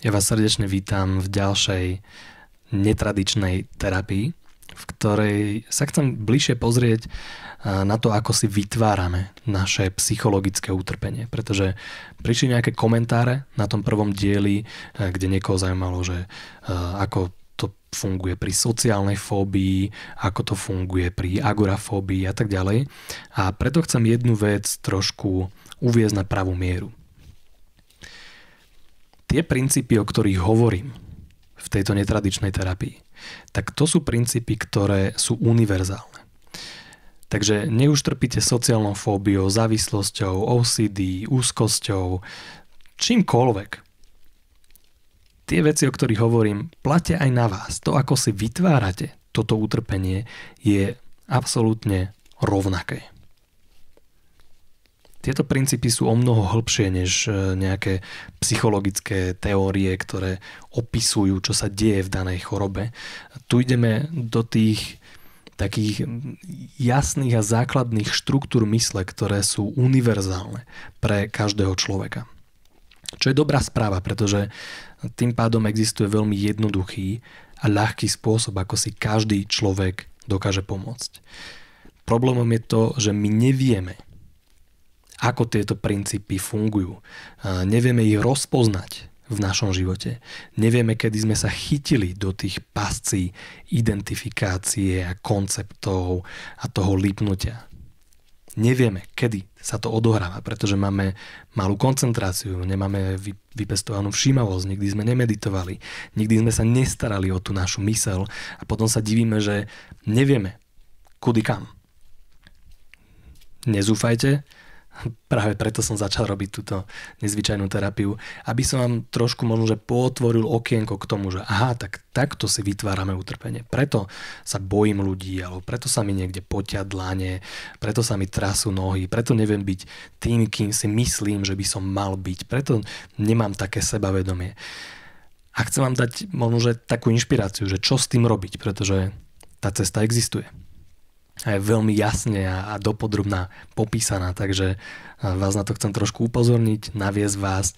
Ja vás srdečne vítam v ďalšej netradičnej terapii, v ktorej sa chcem bližšie pozrieť na to, ako si vytvárame naše psychologické utrpenie. Pretože prišli nejaké komentáre na tom prvom dieli, kde niekoho zaujímalo, že ako to funguje pri sociálnej fóbii, ako to funguje pri agorafóbii a tak ďalej. A preto chcem jednu vec trošku uviezť na pravú mieru tie princípy, o ktorých hovorím v tejto netradičnej terapii, tak to sú princípy, ktoré sú univerzálne. Takže neuštrpíte sociálnou fóbiou, závislosťou, OCD, úzkosťou, čímkoľvek. Tie veci, o ktorých hovorím, platia aj na vás. To, ako si vytvárate toto utrpenie, je absolútne rovnaké. Tieto princípy sú o mnoho hĺbšie než e, nejaké psychologické teórie, ktoré opisujú, čo sa deje v danej chorobe. Tu ideme do tých takých jasných a základných štruktúr mysle, ktoré sú univerzálne pre každého človeka. Čo je dobrá správa, pretože tým pádom existuje veľmi jednoduchý a ľahký spôsob, ako si každý človek dokáže pomôcť. Problémom je to, že my nevieme, ako tieto princípy fungujú. Nevieme ich rozpoznať v našom živote. Nevieme, kedy sme sa chytili do tých pascí identifikácie a konceptov a toho lipnutia. Nevieme, kedy sa to odohráva, pretože máme malú koncentráciu, nemáme vypestovanú všímavosť, nikdy sme nemeditovali, nikdy sme sa nestarali o tú našu mysel a potom sa divíme, že nevieme, kudy kam. Nezúfajte, práve preto som začal robiť túto nezvyčajnú terapiu, aby som vám trošku možno, že potvoril okienko k tomu, že aha, tak takto si vytvárame utrpenie. Preto sa bojím ľudí, alebo preto sa mi niekde potia dlane, preto sa mi trasú nohy, preto neviem byť tým, kým si myslím, že by som mal byť, preto nemám také sebavedomie. A chcem vám dať možno, že takú inšpiráciu, že čo s tým robiť, pretože tá cesta existuje a je veľmi jasne a, a dopodrobná popísaná, takže vás na to chcem trošku upozorniť, naviesť vás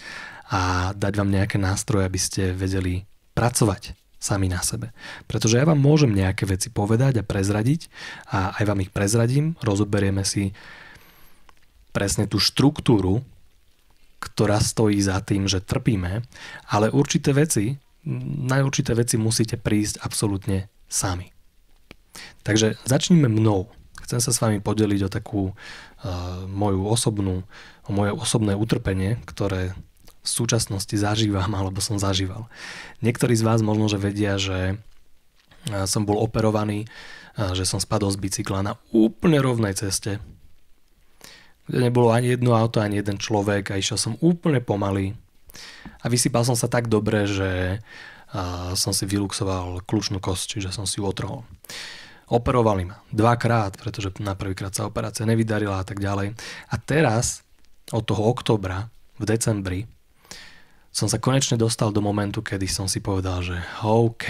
a dať vám nejaké nástroje, aby ste vedeli pracovať sami na sebe. Pretože ja vám môžem nejaké veci povedať a prezradiť a aj vám ich prezradím, rozoberieme si presne tú štruktúru, ktorá stojí za tým, že trpíme, ale určité veci, na určité veci musíte prísť absolútne sami. Takže začníme mnou. Chcem sa s vami podeliť o takú uh, moju osobnú, o moje osobné utrpenie, ktoré v súčasnosti zažívam alebo som zažíval. Niektorí z vás možno, že vedia, že uh, som bol operovaný, uh, že som spadol z bicykla na úplne rovnej ceste, kde nebolo ani jedno auto, ani jeden človek a išiel som úplne pomaly a vysypal som sa tak dobre, že som si vyluxoval kľúčnú kosť, čiže som si ju otrhol. Operovali ma dvakrát, pretože na prvýkrát sa operácia nevydarila a tak ďalej. A teraz, od toho oktobra, v decembri, som sa konečne dostal do momentu, kedy som si povedal, že OK,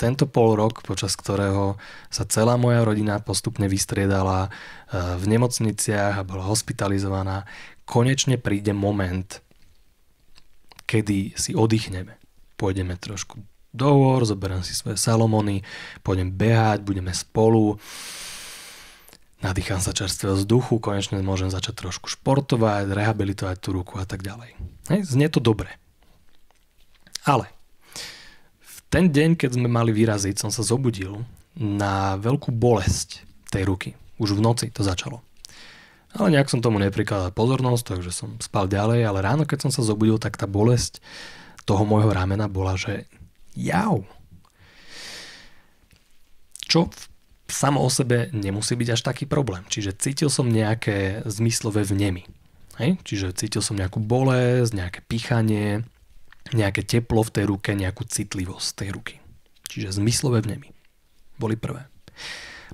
tento pol rok, počas ktorého sa celá moja rodina postupne vystriedala e, v nemocniciach a bola hospitalizovaná, konečne príde moment, kedy si oddychneme. Pôjdeme trošku dohovor, zoberiem si svoje Salomony, pôjdem behať, budeme spolu, nadýcham sa čerstvého vzduchu, konečne môžem začať trošku športovať, rehabilitovať tú ruku a tak ďalej. Hej, znie to dobre. Ale v ten deň, keď sme mali vyraziť, som sa zobudil na veľkú bolesť tej ruky. Už v noci to začalo. Ale nejak som tomu neprikladal pozornosť, takže som spal ďalej, ale ráno, keď som sa zobudil, tak tá bolesť toho môjho ramena bola, že Jau. Čo samo o sebe nemusí byť až taký problém. Čiže cítil som nejaké zmyslové vnemy. Hej? Čiže cítil som nejakú bolesť, nejaké pichanie, nejaké teplo v tej ruke, nejakú citlivosť tej ruky. Čiže zmyslové vnemy. Boli prvé.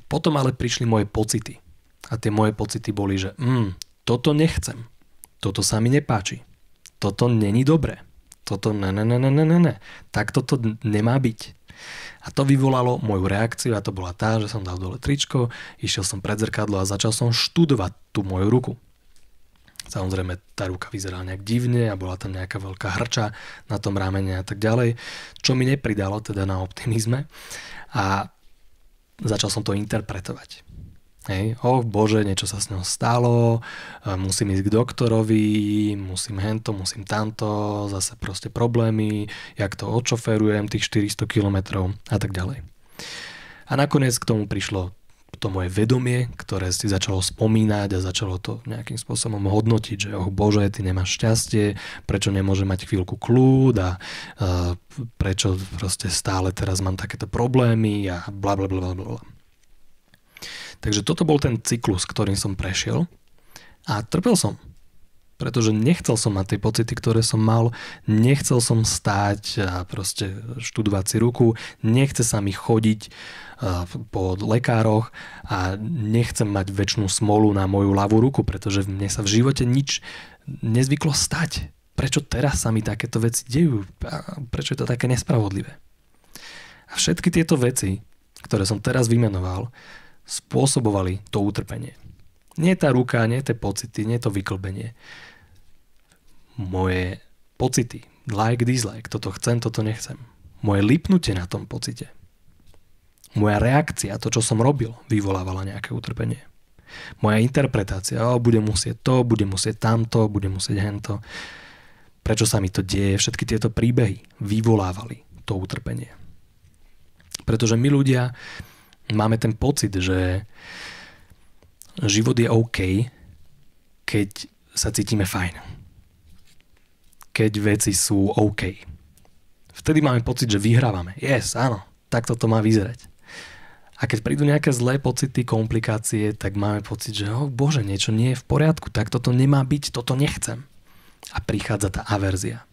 Potom ale prišli moje pocity. A tie moje pocity boli, že mm, toto nechcem. Toto sa mi nepáči. Toto není dobré toto ne, ne, ne, ne, ne, ne. Tak toto nemá byť. A to vyvolalo moju reakciu a to bola tá, že som dal dole tričko, išiel som pred zrkadlo a začal som študovať tú moju ruku. Samozrejme, tá ruka vyzerala nejak divne a bola tam nejaká veľká hrča na tom ramene a tak ďalej, čo mi nepridalo teda na optimizme. A začal som to interpretovať. Hej, oh bože, niečo sa s ňou stalo, musím ísť k doktorovi, musím hento, musím tamto, zase proste problémy, jak to odšoferujem, tých 400 km a tak ďalej. A nakoniec k tomu prišlo to moje vedomie, ktoré si začalo spomínať a začalo to nejakým spôsobom hodnotiť, že oh bože, ty nemáš šťastie, prečo nemôže mať chvíľku kľúd a uh, prečo proste stále teraz mám takéto problémy a bla bla bla bla bla. Takže toto bol ten cyklus, ktorým som prešiel a trpel som. Pretože nechcel som mať tie pocity, ktoré som mal, nechcel som stáť a proste študovať si ruku, nechce sa mi chodiť po lekároch a nechcem mať väčšinu smolu na moju ľavú ruku, pretože mne sa v živote nič nezvyklo stať. Prečo teraz sa mi takéto veci dejú? Prečo je to také nespravodlivé? A všetky tieto veci, ktoré som teraz vymenoval, spôsobovali to utrpenie. Nie tá ruka, nie tie pocity, nie to vyklbenie. Moje pocity, like, dislike, toto chcem, toto nechcem. Moje lipnutie na tom pocite. Moja reakcia, to, čo som robil, vyvolávala nejaké utrpenie. Moja interpretácia, o, budem musieť to, budem musieť tamto, budem musieť hento. Prečo sa mi to deje? Všetky tieto príbehy vyvolávali to utrpenie. Pretože my ľudia máme ten pocit, že život je OK, keď sa cítime fajn. Keď veci sú OK. Vtedy máme pocit, že vyhrávame. Yes, áno, takto to má vyzerať. A keď prídu nejaké zlé pocity, komplikácie, tak máme pocit, že oh, bože, niečo nie je v poriadku, tak toto nemá byť, toto nechcem. A prichádza tá averzia.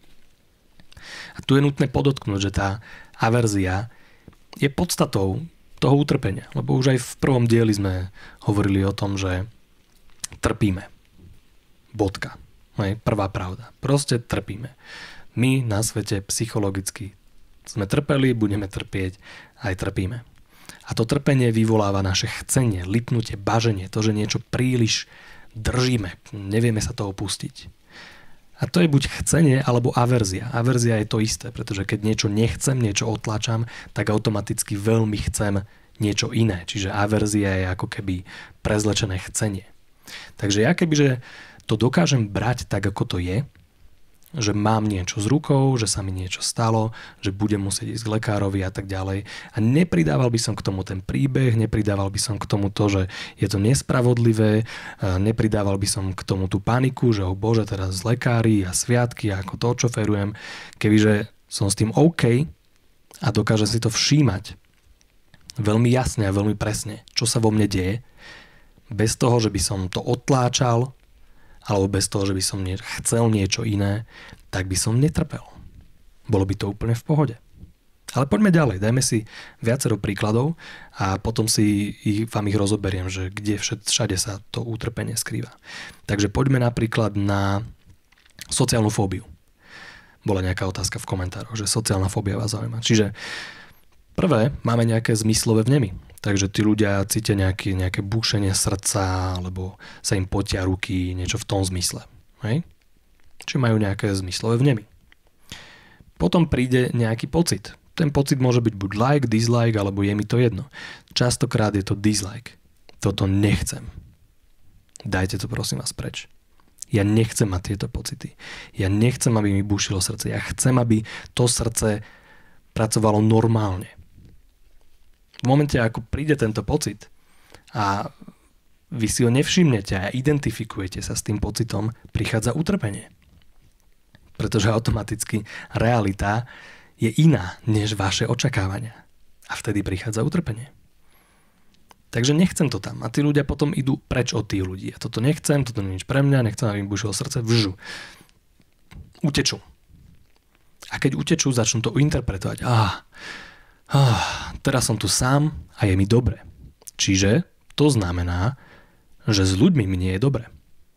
A tu je nutné podotknúť, že tá averzia je podstatou toho utrpenia. Lebo už aj v prvom dieli sme hovorili o tom, že trpíme. Bodka. Hej, prvá pravda. Proste trpíme. My na svete psychologicky sme trpeli, budeme trpieť, aj trpíme. A to trpenie vyvoláva naše chcenie, lipnutie, baženie, to, že niečo príliš držíme, nevieme sa toho pustiť. A to je buď chcenie alebo averzia. Averzia je to isté, pretože keď niečo nechcem, niečo otlačam, tak automaticky veľmi chcem niečo iné. Čiže averzia je ako keby prezlečené chcenie. Takže ja kebyže to dokážem brať tak, ako to je, že mám niečo s rukou, že sa mi niečo stalo, že budem musieť ísť k lekárovi a tak ďalej. A nepridával by som k tomu ten príbeh, nepridával by som k tomu to, že je to nespravodlivé, nepridával by som k tomu tú paniku, že oh bože, teraz lekári a sviatky a ako to očoferujem. Kebyže som s tým OK a dokážem si to všímať veľmi jasne a veľmi presne, čo sa vo mne deje, bez toho, že by som to otláčal, alebo bez toho, že by som chcel niečo iné, tak by som netrpel. Bolo by to úplne v pohode. Ale poďme ďalej, dajme si viacero príkladov a potom si ich, vám ich rozoberiem, že kde všade sa to utrpenie skrýva. Takže poďme napríklad na sociálnu fóbiu. Bola nejaká otázka v komentároch, že sociálna fóbia vás zaujíma. Čiže prvé, máme nejaké zmyslové vnemy. Takže tí ľudia cítia nejaké, nejaké búšenie srdca, alebo sa im potia ruky, niečo v tom zmysle. Hej? Či majú nejaké zmyslové vnemy. Potom príde nejaký pocit. Ten pocit môže byť buď like, dislike, alebo je mi to jedno. Častokrát je to dislike. Toto nechcem. Dajte to prosím vás preč. Ja nechcem mať tieto pocity. Ja nechcem, aby mi bušilo srdce. Ja chcem, aby to srdce pracovalo normálne v momente, ako príde tento pocit a vy si ho nevšimnete a identifikujete sa s tým pocitom, prichádza utrpenie. Pretože automaticky realita je iná než vaše očakávania. A vtedy prichádza utrpenie. Takže nechcem to tam. A tí ľudia potom idú preč od tých ľudí. A toto nechcem, toto nie je nič pre mňa, nechcem, aby im bušilo srdce, vžu. Utečú. A keď utečú, začnú to interpretovať. Ah, ah, teraz som tu sám a je mi dobre. Čiže to znamená, že s ľuďmi mi nie je dobre.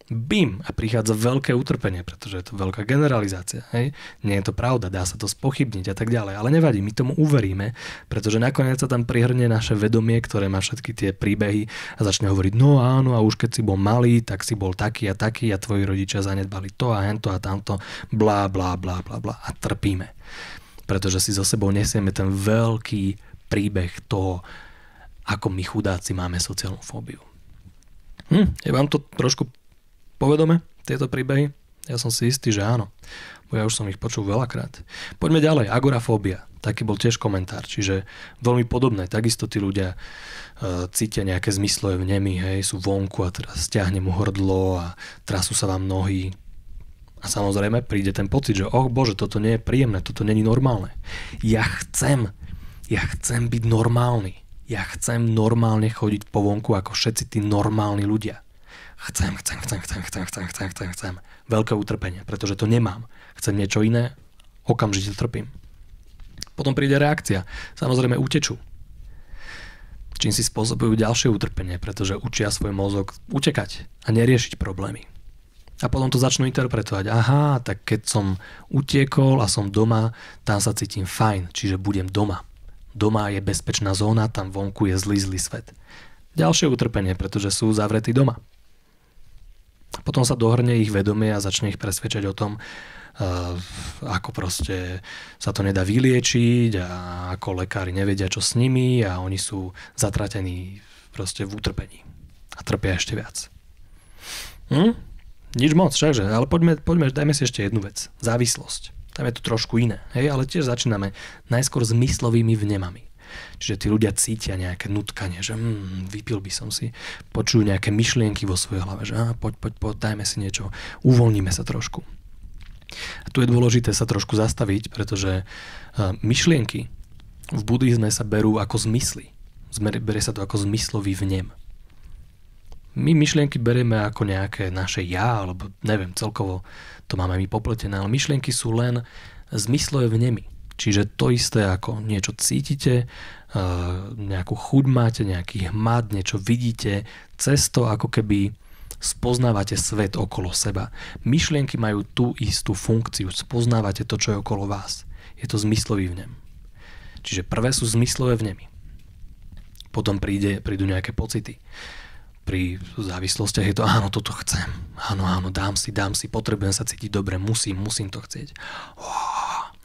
Bim! A prichádza veľké utrpenie, pretože je to veľká generalizácia. Hej? Nie je to pravda, dá sa to spochybniť a tak ďalej. Ale nevadí, my tomu uveríme, pretože nakoniec sa tam prihrne naše vedomie, ktoré má všetky tie príbehy a začne hovoriť, no áno, a už keď si bol malý, tak si bol taký a taký a tvoji rodičia zanedbali to a hento a tamto, blá, blá, blá, blá, blá a trpíme. Pretože si so sebou nesieme ten veľký príbeh toho, ako my chudáci máme sociálnu fóbiu. Hm, je vám to trošku povedome, tieto príbehy? Ja som si istý, že áno. Bo ja už som ich počul veľakrát. Poďme ďalej. Agorafóbia. Taký bol tiež komentár. Čiže veľmi podobné. Takisto tí ľudia uh, cítia nejaké zmyslové vnemy, hej, sú vonku a teraz stiahne hrdlo a trasú sa vám nohy. A samozrejme príde ten pocit, že oh bože, toto nie je príjemné, toto není normálne. Ja chcem, ja chcem byť normálny. Ja chcem normálne chodiť po vonku ako všetci tí normálni ľudia chcem, chcem, chcem, chcem, chcem, chcem, chcem, chcem, chcem. Veľké utrpenie, pretože to nemám. Chcem niečo iné, okamžite trpím. Potom príde reakcia. Samozrejme utečú. Čím si spôsobujú ďalšie utrpenie, pretože učia svoj mozog utekať a neriešiť problémy. A potom to začnú interpretovať. Aha, tak keď som utiekol a som doma, tam sa cítim fajn, čiže budem doma. Doma je bezpečná zóna, tam vonku je zlý, zlý svet. Ďalšie utrpenie, pretože sú zavretí doma. Potom sa dohrne ich vedomie a začne ich presvedčať o tom, uh, ako proste sa to nedá vyliečiť a ako lekári nevedia, čo s nimi a oni sú zatratení proste v utrpení. A trpia ešte viac. Hm? Nič moc, všakže, ale poďme, poďme, dajme si ešte jednu vec. Závislosť. Tam je to trošku iné, hej, ale tiež začíname najskôr zmyslovými vnemami. Čiže tí ľudia cítia nejaké nutkanie, že mm, vypil by som si, počujú nejaké myšlienky vo svojej hlave, že á, poď, poď, poď, dajme si niečo, uvoľníme sa trošku. A tu je dôležité sa trošku zastaviť, pretože myšlienky v buddhizme sa berú ako zmysly. Berie sa to ako zmyslový vnem. My myšlienky berieme ako nejaké naše ja, alebo neviem, celkovo to máme my popletené, ale myšlienky sú len zmyslové vnemy. Čiže to isté ako niečo cítite, nejakú chuť máte, nejaký hmat, niečo vidíte, cesto ako keby spoznávate svet okolo seba. Myšlienky majú tú istú funkciu, spoznávate to, čo je okolo vás. Je to zmyslový vnem. Čiže prvé sú zmyslové vnemy. Potom príde, prídu nejaké pocity. Pri závislostiach je to, áno, toto chcem. Áno, áno, dám si, dám si, potrebujem sa cítiť dobre, musím, musím to chcieť.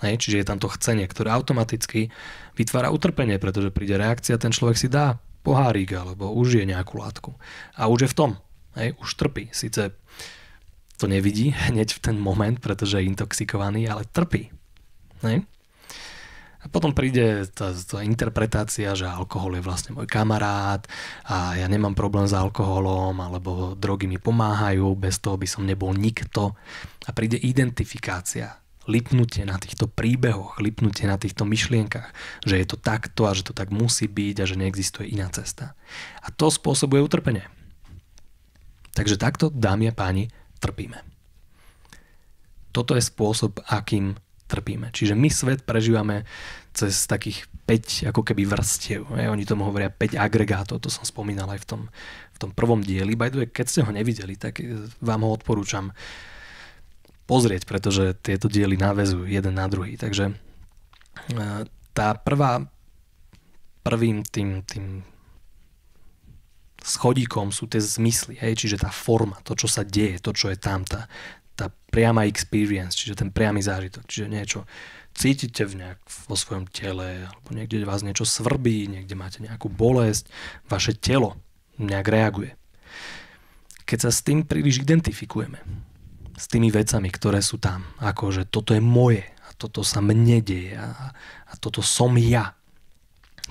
Hej, čiže je tam to chcenie, ktoré automaticky vytvára utrpenie, pretože príde reakcia, ten človek si dá pohárik alebo užije nejakú látku. A už je v tom. Hej, už trpí. Sice to nevidí hneď v ten moment, pretože je intoxikovaný, ale trpí. Hej? A potom príde tá, tá interpretácia, že alkohol je vlastne môj kamarát a ja nemám problém s alkoholom, alebo drogy mi pomáhajú, bez toho by som nebol nikto. A príde identifikácia lipnutie na týchto príbehoch, lipnutie na týchto myšlienkach, že je to takto a že to tak musí byť a že neexistuje iná cesta. A to spôsobuje utrpenie. Takže takto, dámy a páni, trpíme. Toto je spôsob, akým trpíme. Čiže my svet prežívame cez takých 5 ako keby vrstiev. Oni tomu hovoria 5 agregátov, to som spomínal aj v tom, v tom prvom dieli. By the way, keď ste ho nevideli, tak vám ho odporúčam pozrieť, pretože tieto diely návezujú jeden na druhý. Takže e, tá prvá, prvým tým, tým schodíkom sú tie zmysly, hej, čiže tá forma, to, čo sa deje, to, čo je tam, tá, tá priama experience, čiže ten priamy zážitok, čiže niečo cítite v nejak vo svojom tele, alebo niekde vás niečo svrbí, niekde máte nejakú bolesť, vaše telo nejak reaguje. Keď sa s tým príliš identifikujeme, s tými vecami, ktoré sú tam. Ako, že toto je moje a toto sa mne deje a, a toto som ja.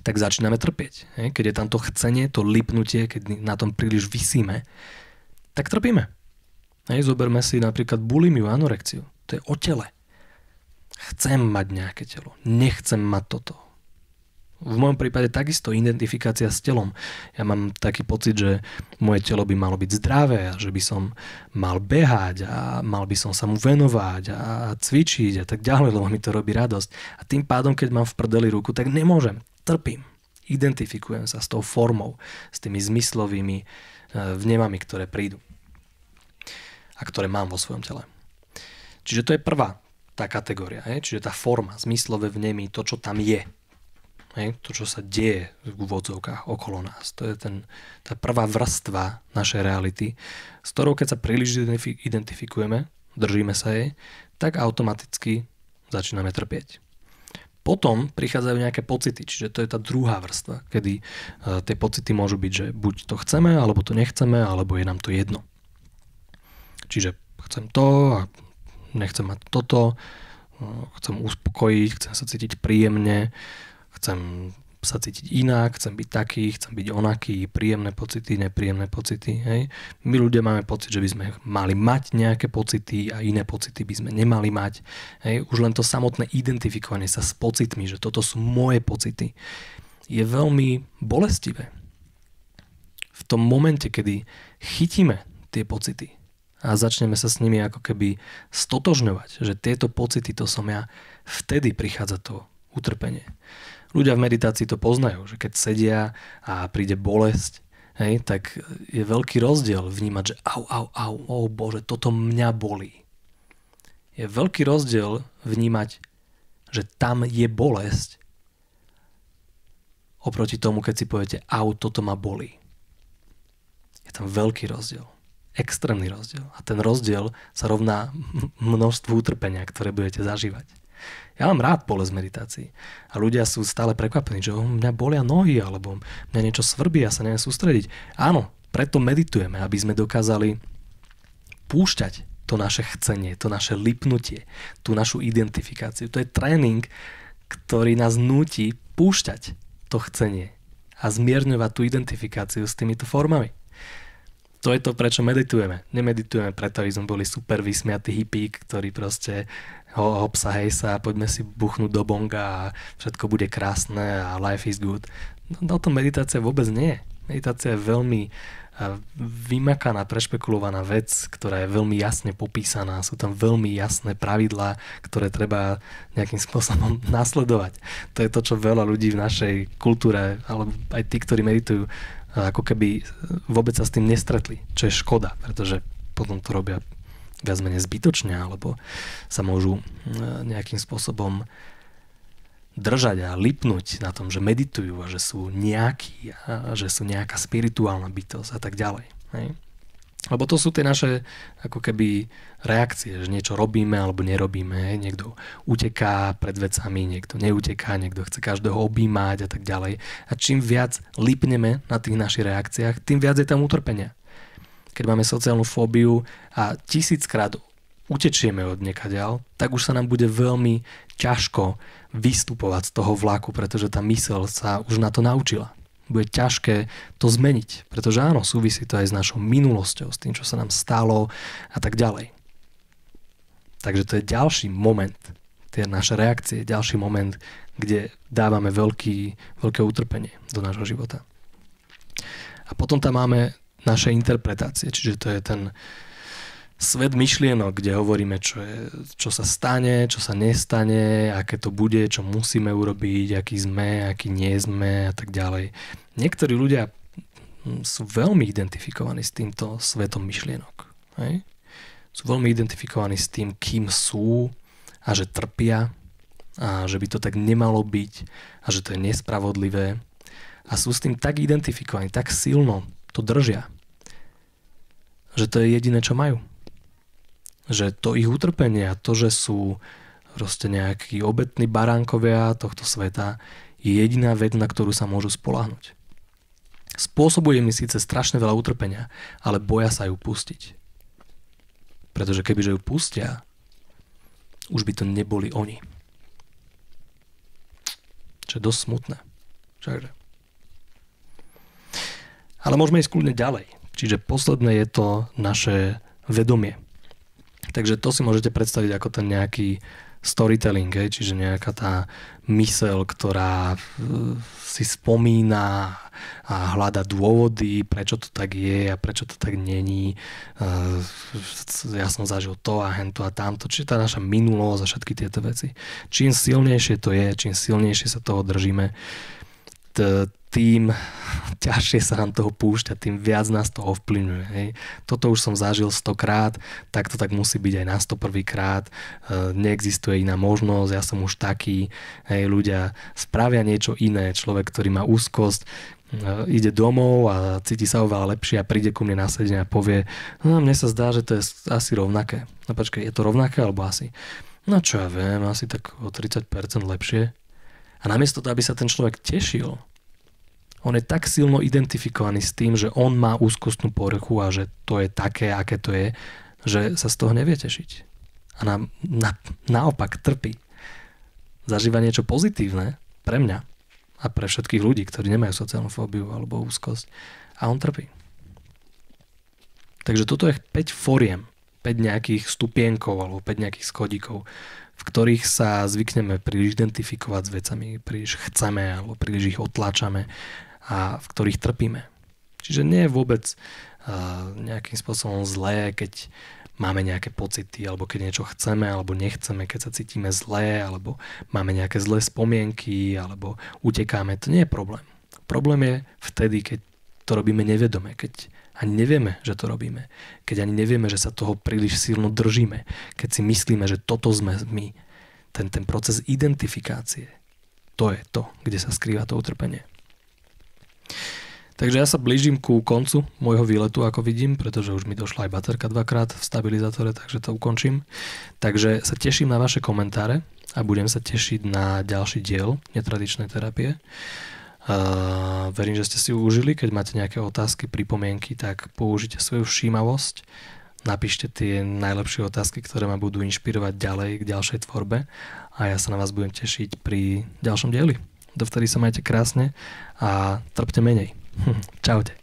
Tak začíname trpieť. Keď je tam to chcenie, to lipnutie, keď na tom príliš vysíme, tak trpíme. Hej, zoberme si napríklad bulimiu, anorekciu. To je o tele. Chcem mať nejaké telo. Nechcem mať toto v mojom prípade takisto identifikácia s telom. Ja mám taký pocit, že moje telo by malo byť zdravé a že by som mal behať a mal by som sa mu venovať a cvičiť a tak ďalej, lebo mi to robí radosť. A tým pádom, keď mám v prdeli ruku, tak nemôžem. Trpím. Identifikujem sa s tou formou, s tými zmyslovými eh, vnemami, ktoré prídu. A ktoré mám vo svojom tele. Čiže to je prvá tá kategória, hej? čiže tá forma, zmyslové vnemy, to, čo tam je. Hej? To, čo sa deje v úvodzovkách okolo nás. To je ten, tá prvá vrstva našej reality, s ktorou keď sa príliš identifikujeme, držíme sa jej, tak automaticky začíname trpieť. Potom prichádzajú nejaké pocity, čiže to je tá druhá vrstva, kedy uh, tie pocity môžu byť, že buď to chceme, alebo to nechceme, alebo je nám to jedno. Čiže chcem to a nechcem mať toto, uh, chcem uspokojiť, chcem sa cítiť príjemne, chcem sa cítiť inak, chcem byť taký, chcem byť onaký, príjemné pocity, nepríjemné pocity. Hej. My ľudia máme pocit, že by sme mali mať nejaké pocity a iné pocity by sme nemali mať. Hej. Už len to samotné identifikovanie sa s pocitmi, že toto sú moje pocity, je veľmi bolestivé. V tom momente, kedy chytíme tie pocity a začneme sa s nimi ako keby stotožňovať, že tieto pocity to som ja, vtedy prichádza to utrpenie. Ľudia v meditácii to poznajú, že keď sedia a príde bolesť, hej, tak je veľký rozdiel vnímať, že au, au, au, oh bože, toto mňa bolí. Je veľký rozdiel vnímať, že tam je bolesť oproti tomu, keď si poviete, au, toto ma bolí. Je tam veľký rozdiel. Extrémny rozdiel. A ten rozdiel sa rovná množstvu utrpenia, ktoré budete zažívať. Ja mám rád bolesť meditácií. A ľudia sú stále prekvapení, že oh, mňa bolia nohy, alebo mňa niečo svrbí, ja sa neviem sústrediť. Áno, preto meditujeme, aby sme dokázali púšťať to naše chcenie, to naše lipnutie, tú našu identifikáciu. To je tréning, ktorý nás nutí púšťať to chcenie a zmierňovať tú identifikáciu s týmito formami. To je to, prečo meditujeme. Nemeditujeme preto, aby sme boli super vysmiatí hippík, ktorý proste ho, hopsa hej sa, poďme si buchnúť do bonga a všetko bude krásne a life is good. No, to meditácia vôbec nie. Meditácia je veľmi vymakaná, prešpekulovaná vec, ktorá je veľmi jasne popísaná. Sú tam veľmi jasné pravidlá, ktoré treba nejakým spôsobom nasledovať. To je to, čo veľa ľudí v našej kultúre, alebo aj tí, ktorí meditujú, ako keby vôbec sa s tým nestretli, čo je škoda, pretože potom to robia viac menej zbytočne, alebo sa môžu e, nejakým spôsobom držať a lipnúť na tom, že meditujú a že sú nejakí a že sú nejaká spirituálna bytosť a tak ďalej. Hej? Lebo to sú tie naše ako keby reakcie, že niečo robíme alebo nerobíme. Niekto uteká pred vecami, niekto neuteká, niekto chce každého objímať a tak ďalej. A čím viac lipneme na tých našich reakciách, tým viac je tam utrpenia keď máme sociálnu fóbiu a tisíckrát utečieme od niekaďal, tak už sa nám bude veľmi ťažko vystupovať z toho vlaku, pretože tá mysel sa už na to naučila. Bude ťažké to zmeniť, pretože áno, súvisí to aj s našou minulosťou, s tým, čo sa nám stalo a tak ďalej. Takže to je ďalší moment, tie naše reakcie, ďalší moment, kde dávame veľký, veľké utrpenie do nášho života. A potom tam máme naše interpretácie. Čiže to je ten svet myšlienok, kde hovoríme, čo, je, čo sa stane, čo sa nestane, aké to bude, čo musíme urobiť, aký sme, aký nie sme a tak ďalej. Niektorí ľudia sú veľmi identifikovaní s týmto svetom myšlienok. Hej? Sú veľmi identifikovaní s tým, kým sú a že trpia a že by to tak nemalo byť a že to je nespravodlivé. A sú s tým tak identifikovaní, tak silno, to držia. Že to je jediné, čo majú. Že to ich utrpenie a to, že sú proste nejakí obetní baránkovia tohto sveta, je jediná vec, na ktorú sa môžu spolahnuť. Spôsobuje mi síce strašne veľa utrpenia, ale boja sa ju pustiť. Pretože kebyže ju pustia, už by to neboli oni. Čo je dosť smutné. Čakže. Ale môžeme ísť kľudne ďalej. Čiže posledné je to naše vedomie. Takže to si môžete predstaviť ako ten nejaký storytelling, hej? čiže nejaká tá mysel, ktorá si spomína a hľada dôvody, prečo to tak je a prečo to tak není. Ja som zažil to a hento a tamto, čiže tá naša minulosť a všetky tieto veci. Čím silnejšie to je, čím silnejšie sa toho držíme, tým ťažšie sa nám toho púšťa, tým viac nás to ovplyvňuje. Hej. Toto už som zažil stokrát, tak to tak musí byť aj na 101 krát. E, neexistuje iná možnosť, ja som už taký. Hej, ľudia spravia niečo iné. Človek, ktorý má úzkosť, e, ide domov a cíti sa oveľa lepšie a príde ku mne na sedenie a povie, no mne sa zdá, že to je asi rovnaké. No počkej, je to rovnaké alebo asi? No čo ja viem, asi tak o 30% lepšie. A namiesto toho, aby sa ten človek tešil, on je tak silno identifikovaný s tým, že on má úzkostnú poruchu a že to je také, aké to je, že sa z toho nevie tešiť. A na, na, naopak trpí. Zažíva niečo pozitívne pre mňa a pre všetkých ľudí, ktorí nemajú sociálnu fóbiu alebo úzkosť. A on trpí. Takže toto je 5 foriem, 5 nejakých stupienkov alebo 5 nejakých schodíkov, v ktorých sa zvykneme príliš identifikovať s vecami, príliš chceme alebo príliš ich otláčame a v ktorých trpíme. Čiže nie je vôbec uh, nejakým spôsobom zlé, keď máme nejaké pocity, alebo keď niečo chceme, alebo nechceme, keď sa cítime zlé, alebo máme nejaké zlé spomienky, alebo utekáme. To nie je problém. Problém je vtedy, keď to robíme nevedome, keď ani nevieme, že to robíme, keď ani nevieme, že sa toho príliš silno držíme, keď si myslíme, že toto sme my. Ten, ten proces identifikácie, to je to, kde sa skrýva to utrpenie. Takže ja sa blížim ku koncu môjho výletu, ako vidím, pretože už mi došla aj baterka dvakrát v stabilizátore, takže to ukončím. Takže sa teším na vaše komentáre a budem sa tešiť na ďalší diel netradičnej terapie. Verím, že ste si užili. Keď máte nejaké otázky, pripomienky, tak použite svoju všímavosť. Napíšte tie najlepšie otázky, ktoré ma budú inšpirovať ďalej k ďalšej tvorbe a ja sa na vás budem tešiť pri ďalšom dieli. Dovtedy sa majte krásne a trpte menej. Čaute.